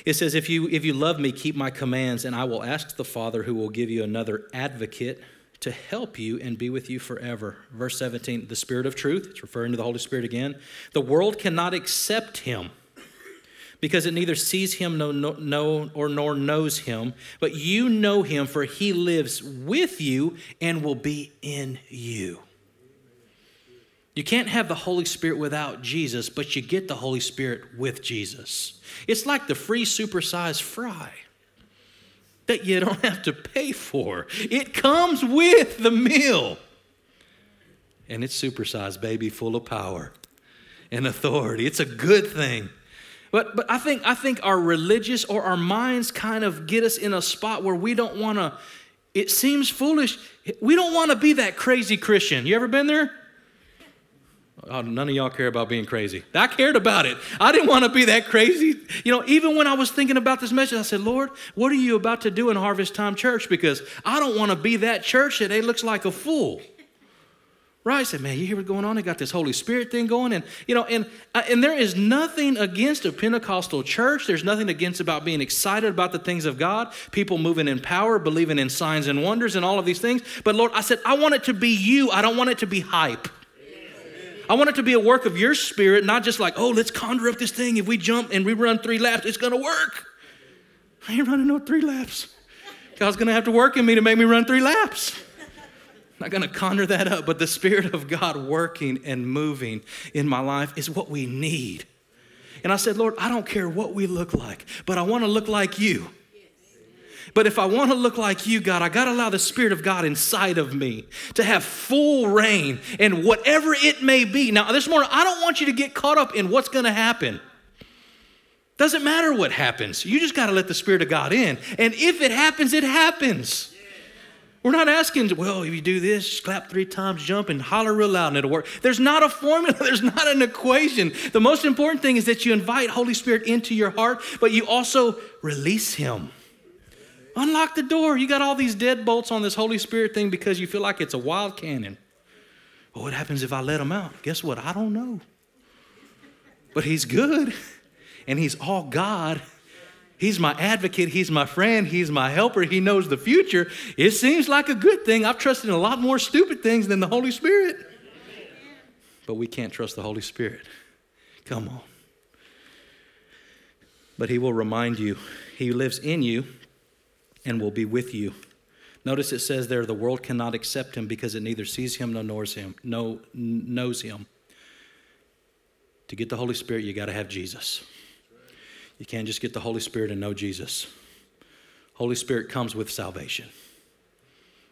It says, if you, if you love me, keep my commands, and I will ask the Father who will give you another advocate to help you and be with you forever. Verse 17, the Spirit of truth, it's referring to the Holy Spirit again. The world cannot accept him because it neither sees him no, no, no, or nor knows him, but you know him, for he lives with you and will be in you. You can't have the Holy Spirit without Jesus, but you get the Holy Spirit with Jesus. It's like the free supersized fry that you don't have to pay for. It comes with the meal. And it's supersized, baby, full of power and authority. It's a good thing. But, but I, think, I think our religious or our minds kind of get us in a spot where we don't want to, it seems foolish. We don't want to be that crazy Christian. You ever been there? Oh, none of y'all care about being crazy. I cared about it. I didn't want to be that crazy. You know, even when I was thinking about this message, I said, Lord, what are you about to do in Harvest Time Church? Because I don't want to be that church that looks like a fool. Right? I said, man, you hear what's going on? They got this Holy Spirit thing going. And, you know, and, uh, and there is nothing against a Pentecostal church. There's nothing against about being excited about the things of God, people moving in power, believing in signs and wonders and all of these things. But Lord, I said, I want it to be you. I don't want it to be hype. I want it to be a work of your spirit, not just like, oh, let's conjure up this thing. If we jump and we run three laps, it's to work. I ain't running no three laps. God's to have to work in me to make me run three laps not going to conjure that up, but the Spirit of God working and moving in my life is what we need. And I said, Lord, I don't care what we look like, but I want to look like you. But if I want to look like you, God, I got to allow the Spirit of God inside of me to have full reign and whatever it may be. Now, this morning, I don't want you to get caught up in what's going to happen. Doesn't matter what happens. You just got to let the Spirit of God in. And if it happens, it happens. We're not asking, well, if you do this, clap three times, jump, and holler real loud, and it'll work. There's not a formula, there's not an equation. The most important thing is that you invite Holy Spirit into your heart, but you also release Him. Unlock the door. You got all these deadbolts on this Holy Spirit thing because you feel like it's a wild cannon. Well, what happens if I let him out? Guess what? I don't know. But he's good, and he's all God, He's my advocate. He's my friend. He's my helper. He knows the future. It seems like a good thing. I've trusted a lot more stupid things than the Holy Spirit. But we can't trust the Holy Spirit. Come on. But He will remind you, He lives in you and will be with you. Notice it says there, the world cannot accept Him because it neither sees Him nor knows Him. No, knows him. To get the Holy Spirit, you got to have Jesus. You can't just get the Holy Spirit and know Jesus. Holy Spirit comes with salvation.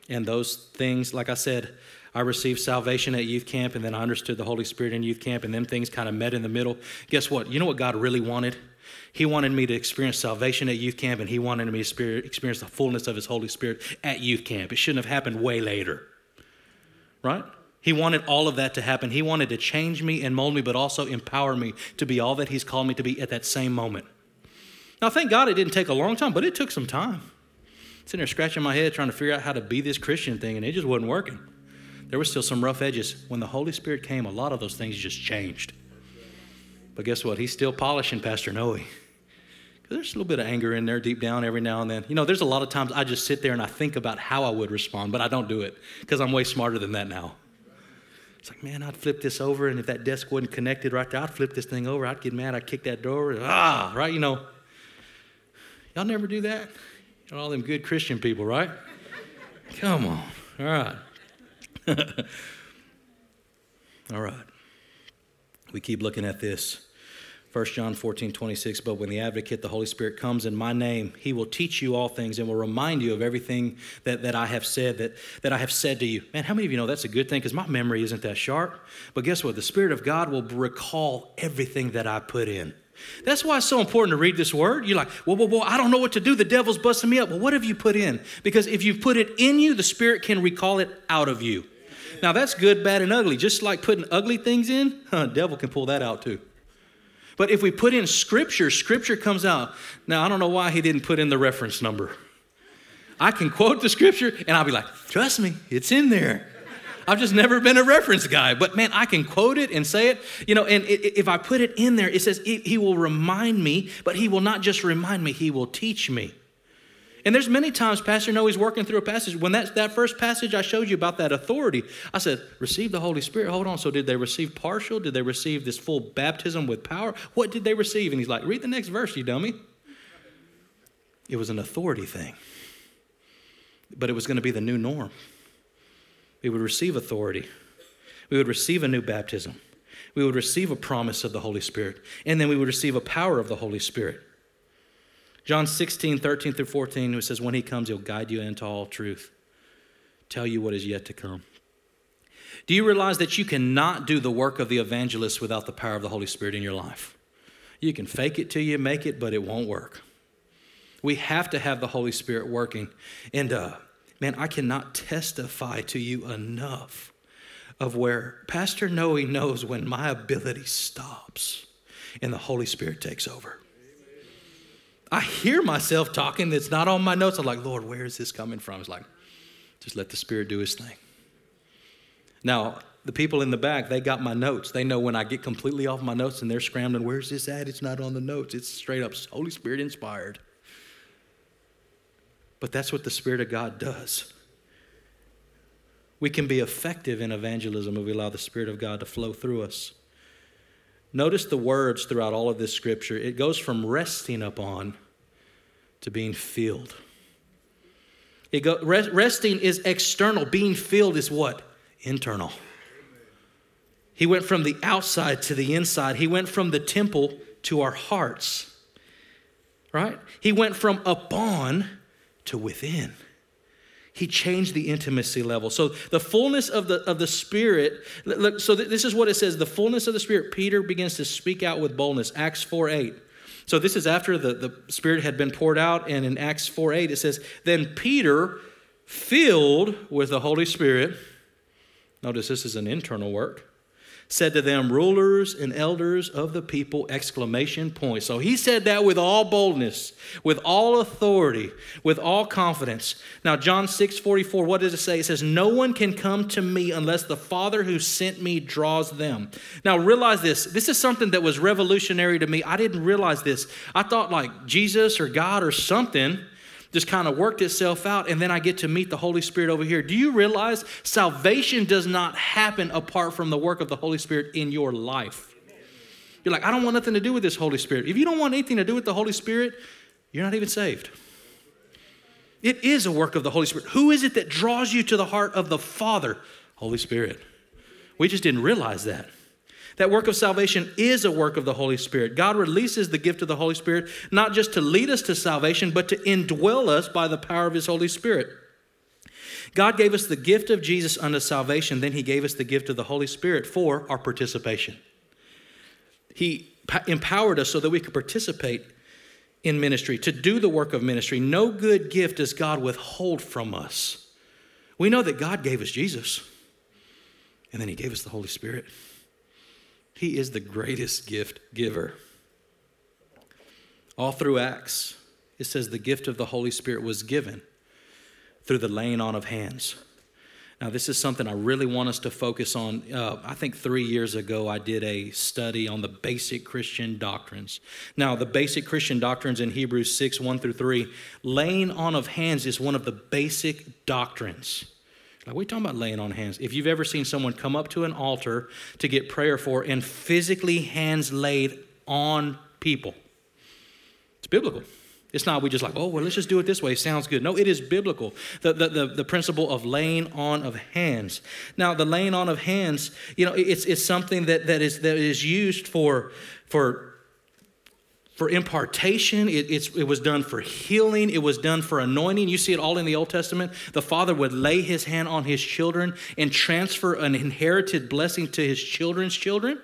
And those things, like I said, I received salvation at youth camp and then I understood the Holy Spirit in youth camp and them things kind of met in the middle. Guess what? You know what God really wanted? He wanted me to experience salvation at youth camp and he wanted me to experience the fullness of his Holy Spirit at youth camp. It shouldn't have happened way later. Right? He wanted all of that to happen. He wanted to change me and mold me, but also empower me to be all that He's called me to be at that same moment. Now, thank God it didn't take a long time, but it took some time. Sitting there scratching my head trying to figure out how to be this Christian thing, and it just wasn't working. There was still some rough edges. When the Holy Spirit came, a lot of those things just changed. But guess what? He's still polishing Pastor Noe. There's a little bit of anger in there deep down every now and then. You know, there's a lot of times I just sit there and I think about how I would respond, but I don't do it because I'm way smarter than that now. It's like, man, I'd flip this over, and if that desk wasn't connected right there, I'd flip this thing over. I'd get mad. I'd kick that door. Ah, right? You know. Y'all never do that? Know, all them good Christian people, right? Come on. All right. all right. We keep looking at this. 1 John 14, 26, but when the advocate, the Holy Spirit, comes in my name, he will teach you all things and will remind you of everything that, that I have said, that, that I have said to you. Man, how many of you know that's a good thing? Because my memory isn't that sharp. But guess what? The Spirit of God will recall everything that I put in. That's why it's so important to read this word. You're like, well, well, well, I don't know what to do. The devil's busting me up. Well, what have you put in? Because if you put it in you, the Spirit can recall it out of you. Now, that's good, bad, and ugly. Just like putting ugly things in, huh, devil can pull that out too. But if we put in scripture, scripture comes out. Now, I don't know why he didn't put in the reference number. I can quote the scripture and I'll be like, trust me, it's in there. I've just never been a reference guy, but man, I can quote it and say it. You know, and if I put it in there, it says he will remind me, but he will not just remind me, he will teach me. And there's many times Pastor Noe's working through a passage. When that, that first passage I showed you about that authority, I said, receive the Holy Spirit. Hold on. So did they receive partial? Did they receive this full baptism with power? What did they receive? And he's like, read the next verse, you dummy. It was an authority thing. But it was going to be the new norm. We would receive authority. We would receive a new baptism. We would receive a promise of the Holy Spirit. And then we would receive a power of the Holy Spirit. John 16, 13 through 14, it says, When he comes, he'll guide you into all truth, tell you what is yet to come. Do you realize that you cannot do the work of the evangelist without the power of the Holy Spirit in your life? You can fake it till you make it, but it won't work. We have to have the Holy Spirit working. And uh, man, I cannot testify to you enough of where Pastor Noe knows when my ability stops and the Holy Spirit takes over. I hear myself talking that's not on my notes. I'm like, Lord, where is this coming from? It's like, just let the Spirit do his thing. Now, the people in the back, they got my notes. They know when I get completely off my notes and they're scrambling, where's this at? It's not on the notes. It's straight up Holy Spirit inspired. But that's what the Spirit of God does. We can be effective in evangelism if we allow the Spirit of God to flow through us. Notice the words throughout all of this scripture. It goes from resting upon to being filled. It go, resting is external, being filled is what? Internal. He went from the outside to the inside. He went from the temple to our hearts. Right? He went from upon to within. He changed the intimacy level. So the fullness of the of the Spirit. Look, so this is what it says: the fullness of the Spirit. Peter begins to speak out with boldness. Acts four eight. So this is after the, the Spirit had been poured out, and in Acts 4 8 it says, Then Peter, filled with the Holy Spirit, notice this is an internal work, said to them, rulers and elders of the people, exclamation point. So he said that with all boldness, with all authority, with all confidence. Now, John 6 44, what does it say? It says, No one can come to me unless the Father who sent me draws them. Now, realize this. This is something that was revolutionary to me. I didn't realize this. I thought like Jesus or God or something just kind of worked itself out, and then I get to meet the Holy Spirit over here. Do you realize salvation does not happen apart from the work of the Holy Spirit in your life? You're like, I don't want nothing to do with this Holy Spirit. If you don't want anything to do with the Holy Spirit, you're not even saved. It is a work of the Holy Spirit. Who is it that draws you to the heart of the Father? Holy Spirit. We just didn't realize that. That work of salvation is a work of the Holy Spirit. God releases the gift of the Holy Spirit not just to lead us to salvation, but to indwell us by the power of His Holy Spirit. God gave us the gift of Jesus unto salvation, then He gave us the gift of the Holy Spirit for our participation. He empowered us so that we could participate in ministry, to do the work of ministry. No good gift does God withhold from us. We know that God gave us Jesus. And then he gave us the Holy Spirit. He is the greatest gift giver. All through Acts, it says the gift of the Holy Spirit was given through the laying on of hands. Now, this is something I really want us to focus on. Uh, I think three years ago, I did a study on the basic Christian doctrines. Now, the basic Christian doctrines in Hebrews 6 1 through 3, laying on of hands is one of the basic doctrines. Like, we talking about laying on hands. If you've ever seen someone come up to an altar to get prayer for and physically hands laid on people, it's biblical. It's not we just like, oh, well, let's just do it this way. Sounds good. No, it is biblical. The, the, the, the, principle of laying on of hands. Now, the laying on of hands, you know, it's, it's something that, that, is, that is used for, for, for impartation. It, it was done for healing. It was done for anointing. You see it all in the Old Testament. The father would lay his hand on his children and transfer an inherited blessing to his children's children.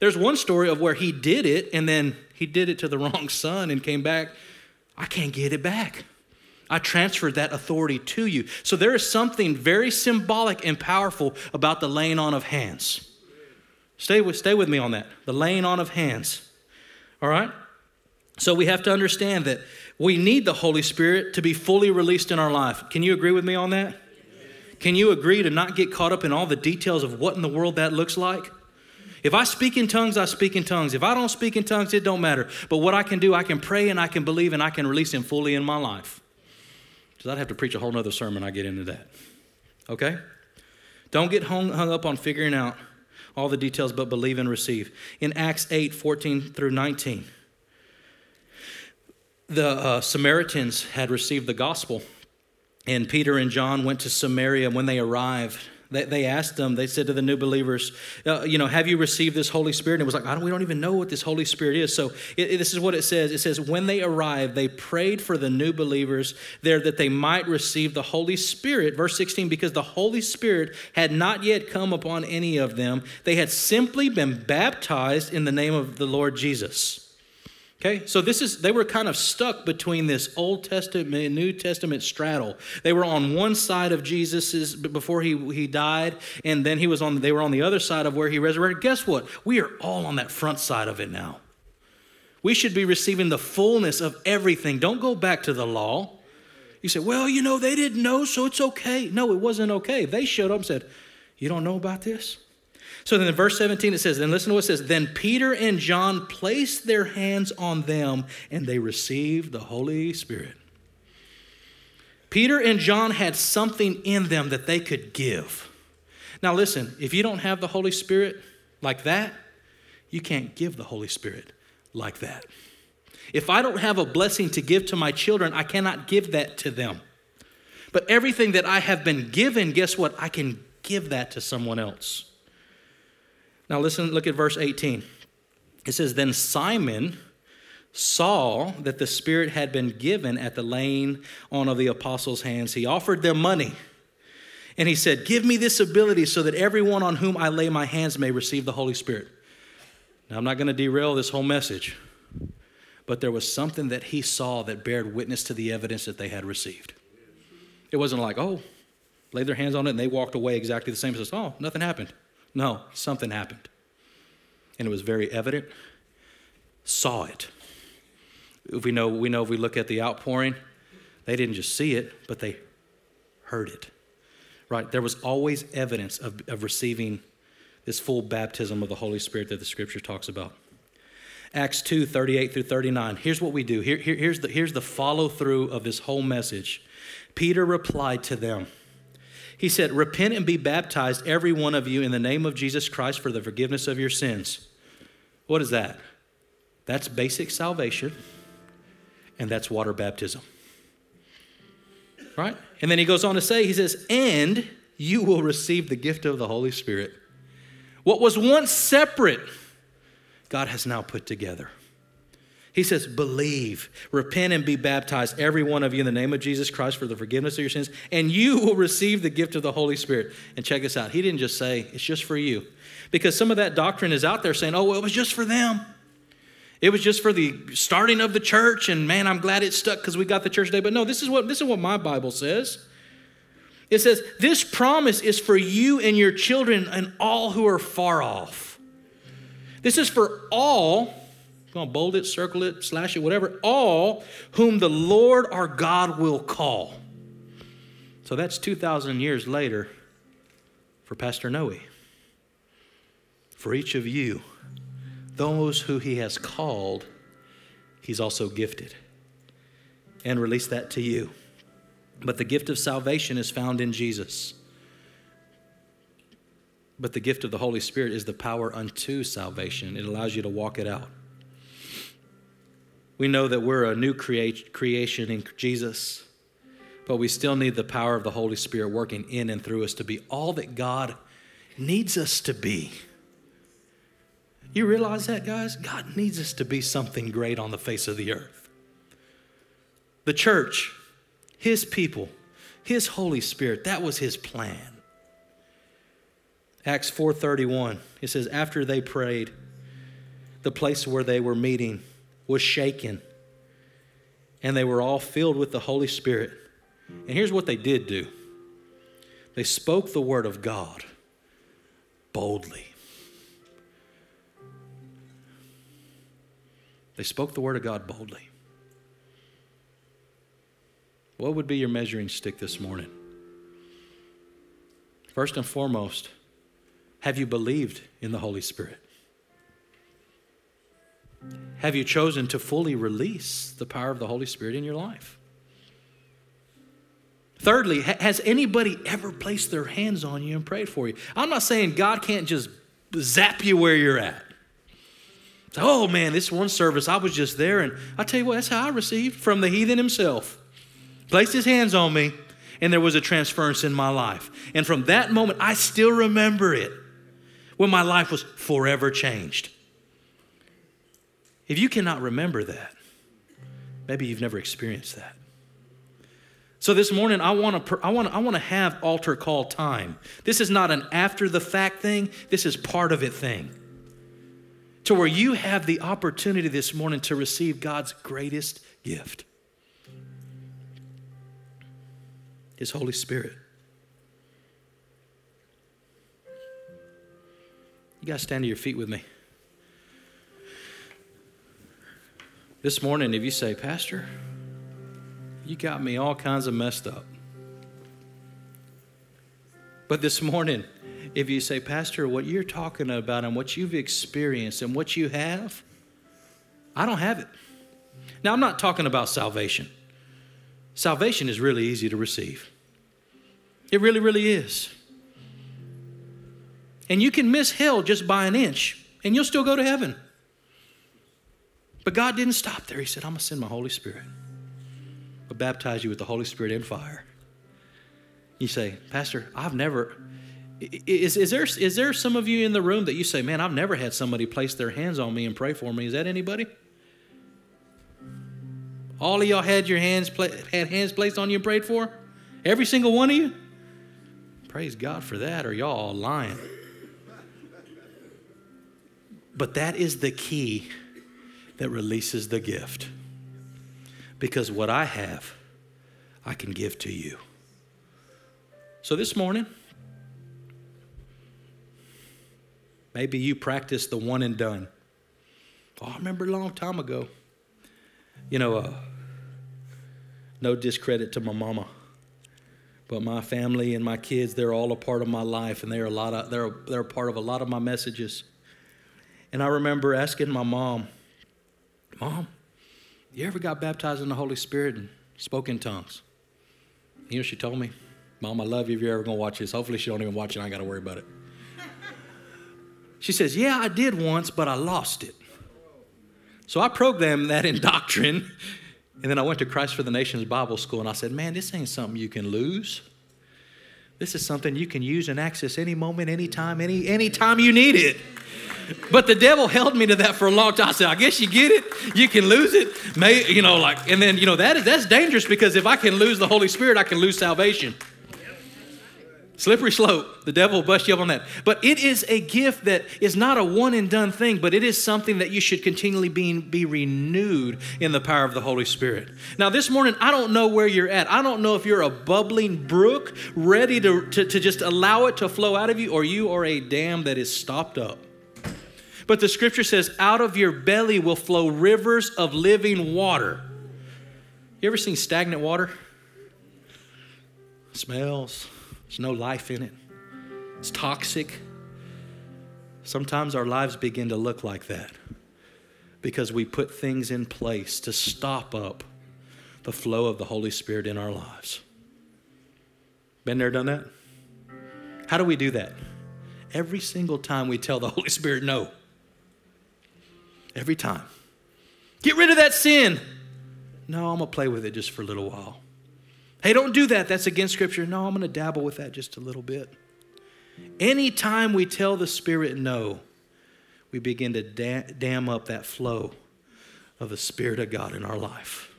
There's one story of where he did it and then he did it to the wrong son and came back. I can't get it back. I transferred that authority to you. So there is something very symbolic and powerful about the laying on of hands. Stay with, stay with me on that. The laying on of hands. All right? So we have to understand that we need the Holy Spirit to be fully released in our life. Can you agree with me on that? Can you agree to not get caught up in all the details of what in the world that looks like? If I speak in tongues, I speak in tongues. If I don't speak in tongues, it don't matter. But what I can do, I can pray and I can believe and I can release Him fully in my life. Because I'd have to preach a whole nother sermon. I get into that. Okay? Don't get hung, hung up on figuring out all the details, but believe and receive. In Acts 8 14 through 19, the uh, Samaritans had received the gospel, and Peter and John went to Samaria. When they arrived, they, they asked them, they said to the new believers, uh, you know, have you received this Holy Spirit? And it was like, I don't, we don't even know what this Holy Spirit is. So it, it, this is what it says. It says, when they arrived, they prayed for the new believers there that they might receive the Holy Spirit. Verse 16, because the Holy Spirit had not yet come upon any of them. They had simply been baptized in the name of the Lord Jesus. Okay, so this is they were kind of stuck between this Old Testament and New Testament straddle. They were on one side of Jesus's before he, he died, and then he was on they were on the other side of where he resurrected. Guess what? We are all on that front side of it now. We should be receiving the fullness of everything. Don't go back to the law. You say, well, you know, they didn't know, so it's okay. No, it wasn't okay. They showed up and said, You don't know about this? So then in verse 17 it says, then listen to what it says. Then Peter and John placed their hands on them and they received the Holy Spirit. Peter and John had something in them that they could give. Now listen, if you don't have the Holy Spirit like that, you can't give the Holy Spirit like that. If I don't have a blessing to give to my children, I cannot give that to them. But everything that I have been given, guess what? I can give that to someone else. Now, listen, look at verse 18. It says, Then Simon saw that the Spirit had been given at the laying on of the apostles' hands. He offered them money. And he said, Give me this ability so that everyone on whom I lay my hands may receive the Holy Spirit. Now, I'm not going to derail this whole message, but there was something that he saw that bared witness to the evidence that they had received. It wasn't like, oh, laid their hands on it and they walked away exactly the same. It says, oh, nothing happened. No, something happened. And it was very evident. Saw it. We know, we know if we look at the outpouring, they didn't just see it, but they heard it. Right? There was always evidence of, of receiving this full baptism of the Holy Spirit that the scripture talks about. Acts 2 38 through 39. Here's what we do. Here, here, here's the, here's the follow through of this whole message. Peter replied to them. He said, Repent and be baptized, every one of you, in the name of Jesus Christ for the forgiveness of your sins. What is that? That's basic salvation, and that's water baptism. Right? And then he goes on to say, He says, And you will receive the gift of the Holy Spirit. What was once separate, God has now put together. He says, Believe, repent, and be baptized, every one of you, in the name of Jesus Christ for the forgiveness of your sins, and you will receive the gift of the Holy Spirit. And check this out. He didn't just say, It's just for you. Because some of that doctrine is out there saying, Oh, well, it was just for them. It was just for the starting of the church, and man, I'm glad it stuck because we got the church today. But no, this is what this is what my Bible says. It says, This promise is for you and your children and all who are far off. This is for all, going to bold it, circle it, slash it, whatever, all whom the Lord our God will call. So that's 2,000 years later for Pastor Noe. For each of you, those who he has called, he's also gifted. And release that to you. But the gift of salvation is found in Jesus. But the gift of the Holy Spirit is the power unto salvation. It allows you to walk it out. We know that we're a new creation in Jesus, but we still need the power of the Holy Spirit working in and through us to be all that God needs us to be. You realize that, guys? God needs us to be something great on the face of the earth. The church, His people, His Holy Spirit, that was His plan. Acts 4:31 it says after they prayed the place where they were meeting was shaken and they were all filled with the Holy Spirit. And here's what they did do. They spoke the word of God boldly. They spoke the word of God boldly. What would be your measuring stick this morning? First and foremost, have you believed in the Holy Spirit? Have you chosen to fully release the power of the Holy Spirit in your life? Thirdly, has anybody ever placed their hands on you and prayed for you? I'm not saying God can't just zap you where you're at. Oh man, this one service, I was just there, and I tell you what, that's how I received from the heathen himself. Placed his hands on me, and there was a transference in my life. And from that moment, I still remember it when my life was forever changed. If you cannot remember that, maybe you've never experienced that. So this morning, I want to I want I want to have altar call time. This is not an after the fact thing. This is part of it thing. To where you have the opportunity this morning to receive God's greatest gift. His Holy Spirit. You guys stand to your feet with me. This morning, if you say, Pastor, you got me all kinds of messed up. But this morning, if you say, Pastor, what you're talking about and what you've experienced and what you have, I don't have it. Now, I'm not talking about salvation. Salvation is really easy to receive, it really, really is. And you can miss hell just by an inch, and you'll still go to heaven. But God didn't stop there. He said, I'm going to send my Holy Spirit. I'll baptize you with the Holy Spirit and fire. You say, Pastor, I've never. Is, is, there, is there some of you in the room that you say, Man, I've never had somebody place their hands on me and pray for me? Is that anybody? All of y'all had your hands had hands placed on you and prayed for? Every single one of you? Praise God for that, or y'all all lying. But that is the key that releases the gift. Because what I have, I can give to you. So this morning, maybe you practice the one and done. Oh, I remember a long time ago. You know, uh, no discredit to my mama, but my family and my kids, they're all a part of my life, and they're a lot of they're they're a part of a lot of my messages. And I remember asking my mom, Mom, you ever got baptized in the Holy Spirit and spoke in tongues? You know, she told me, Mom, I love you if you're ever going to watch this. Hopefully, she don't even watch it. I ain't got to worry about it. She says, Yeah, I did once, but I lost it. So I programmed that in doctrine. And then I went to Christ for the Nations Bible School and I said, Man, this ain't something you can lose. This is something you can use and access any moment, anytime, any anytime you need it. But the devil held me to that for a long time. I said, I guess you get it. You can lose it. May, you know, like, and then, you know, that is that's dangerous because if I can lose the Holy Spirit, I can lose salvation. Slippery slope. The devil will bust you up on that. But it is a gift that is not a one and done thing, but it is something that you should continually be, be renewed in the power of the Holy Spirit. Now, this morning, I don't know where you're at. I don't know if you're a bubbling brook ready to, to, to just allow it to flow out of you, or you are a dam that is stopped up. But the scripture says, out of your belly will flow rivers of living water. You ever seen stagnant water? smells there's no life in it, it's toxic. Sometimes our lives begin to look like that because we put things in place to stop up the flow of the Holy Spirit in our lives. Been there, done that? How do we do that? Every single time we tell the Holy Spirit no. Every time. Get rid of that sin. No, I'm going to play with it just for a little while. Hey, don't do that. That's against Scripture. No, I'm going to dabble with that just a little bit. Anytime we tell the Spirit no, we begin to da- dam up that flow of the Spirit of God in our life.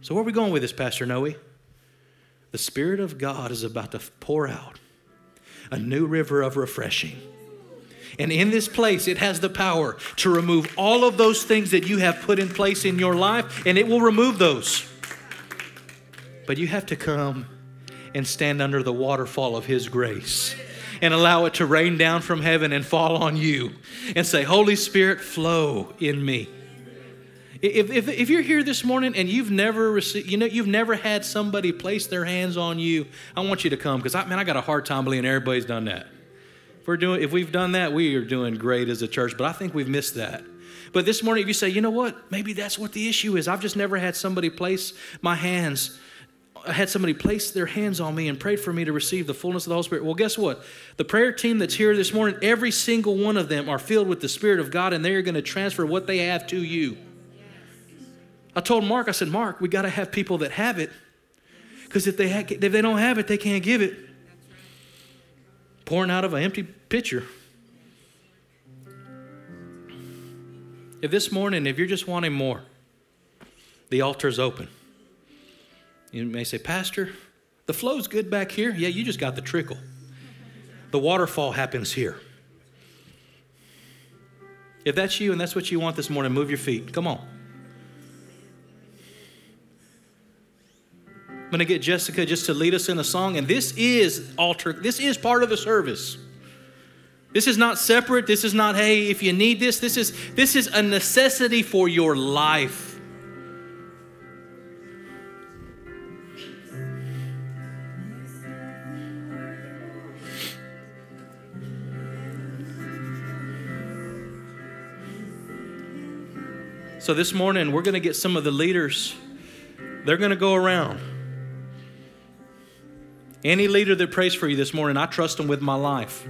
So, where are we going with this, Pastor Noe? The Spirit of God is about to pour out a new river of refreshing. And in this place, it has the power to remove all of those things that you have put in place in your life, and it will remove those. But you have to come and stand under the waterfall of His grace and allow it to rain down from heaven and fall on you and say, Holy Spirit, flow in me. If, if, if you're here this morning and you've never received, you know, you've never had somebody place their hands on you, I want you to come because I man, I got a hard time believing everybody's done that. If we're doing, if we've done that, we are doing great as a church. But I think we've missed that. But this morning, if you say, you know what, maybe that's what the issue is. I've just never had somebody place my hands had somebody place their hands on me and prayed for me to receive the fullness of the Holy Spirit. Well, guess what? The prayer team that's here this morning, every single one of them are filled with the Spirit of God, and they are going to transfer what they have to you. I told Mark, I said, Mark, we got to have people that have it, because if they ha- if they don't have it, they can't give it. Pouring out of an empty pitcher. If this morning, if you're just wanting more, the altar's open. You may say, Pastor, the flow's good back here. Yeah, you just got the trickle. The waterfall happens here. If that's you and that's what you want this morning, move your feet. Come on. Going to get Jessica just to lead us in a song. And this is altar, this is part of the service. This is not separate. This is not, hey, if you need this, this is this is a necessity for your life. So this morning, we're going to get some of the leaders, they're going to go around. Any leader that prays for you this morning, I trust them with my life.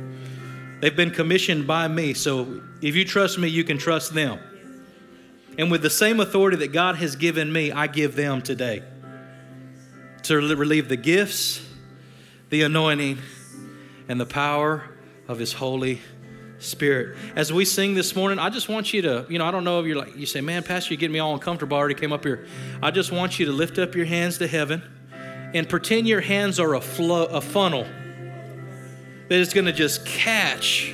They've been commissioned by me, so if you trust me, you can trust them. And with the same authority that God has given me, I give them today to relieve the gifts, the anointing, and the power of His Holy Spirit. As we sing this morning, I just want you to, you know, I don't know if you're like, you say, man, Pastor, you're getting me all uncomfortable. I already came up here. I just want you to lift up your hands to heaven and pretend your hands are a, a funnel that is going to just catch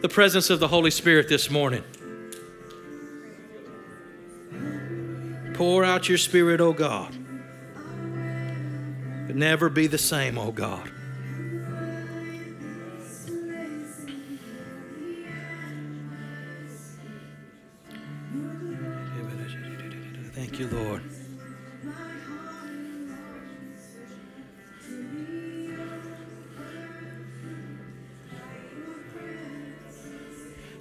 the presence of the Holy Spirit this morning. Pour out your spirit, oh God. But never be the same, oh God.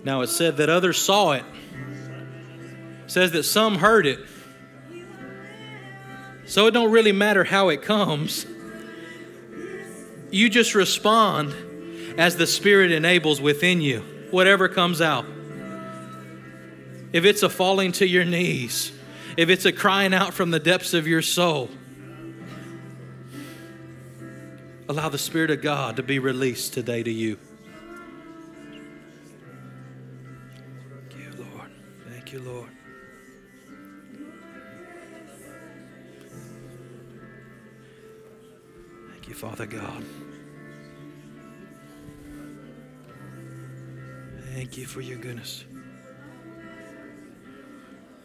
Now it said that others saw it. it. Says that some heard it. So it don't really matter how it comes. You just respond as the Spirit enables within you, whatever comes out. If it's a falling to your knees, if it's a crying out from the depths of your soul, allow the Spirit of God to be released today to you. You, Lord. Thank you, Father God. Thank you for your goodness.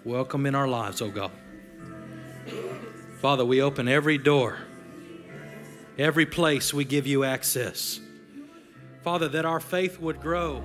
Welcome in our lives, oh God. Father, we open every door, every place we give you access. Father, that our faith would grow.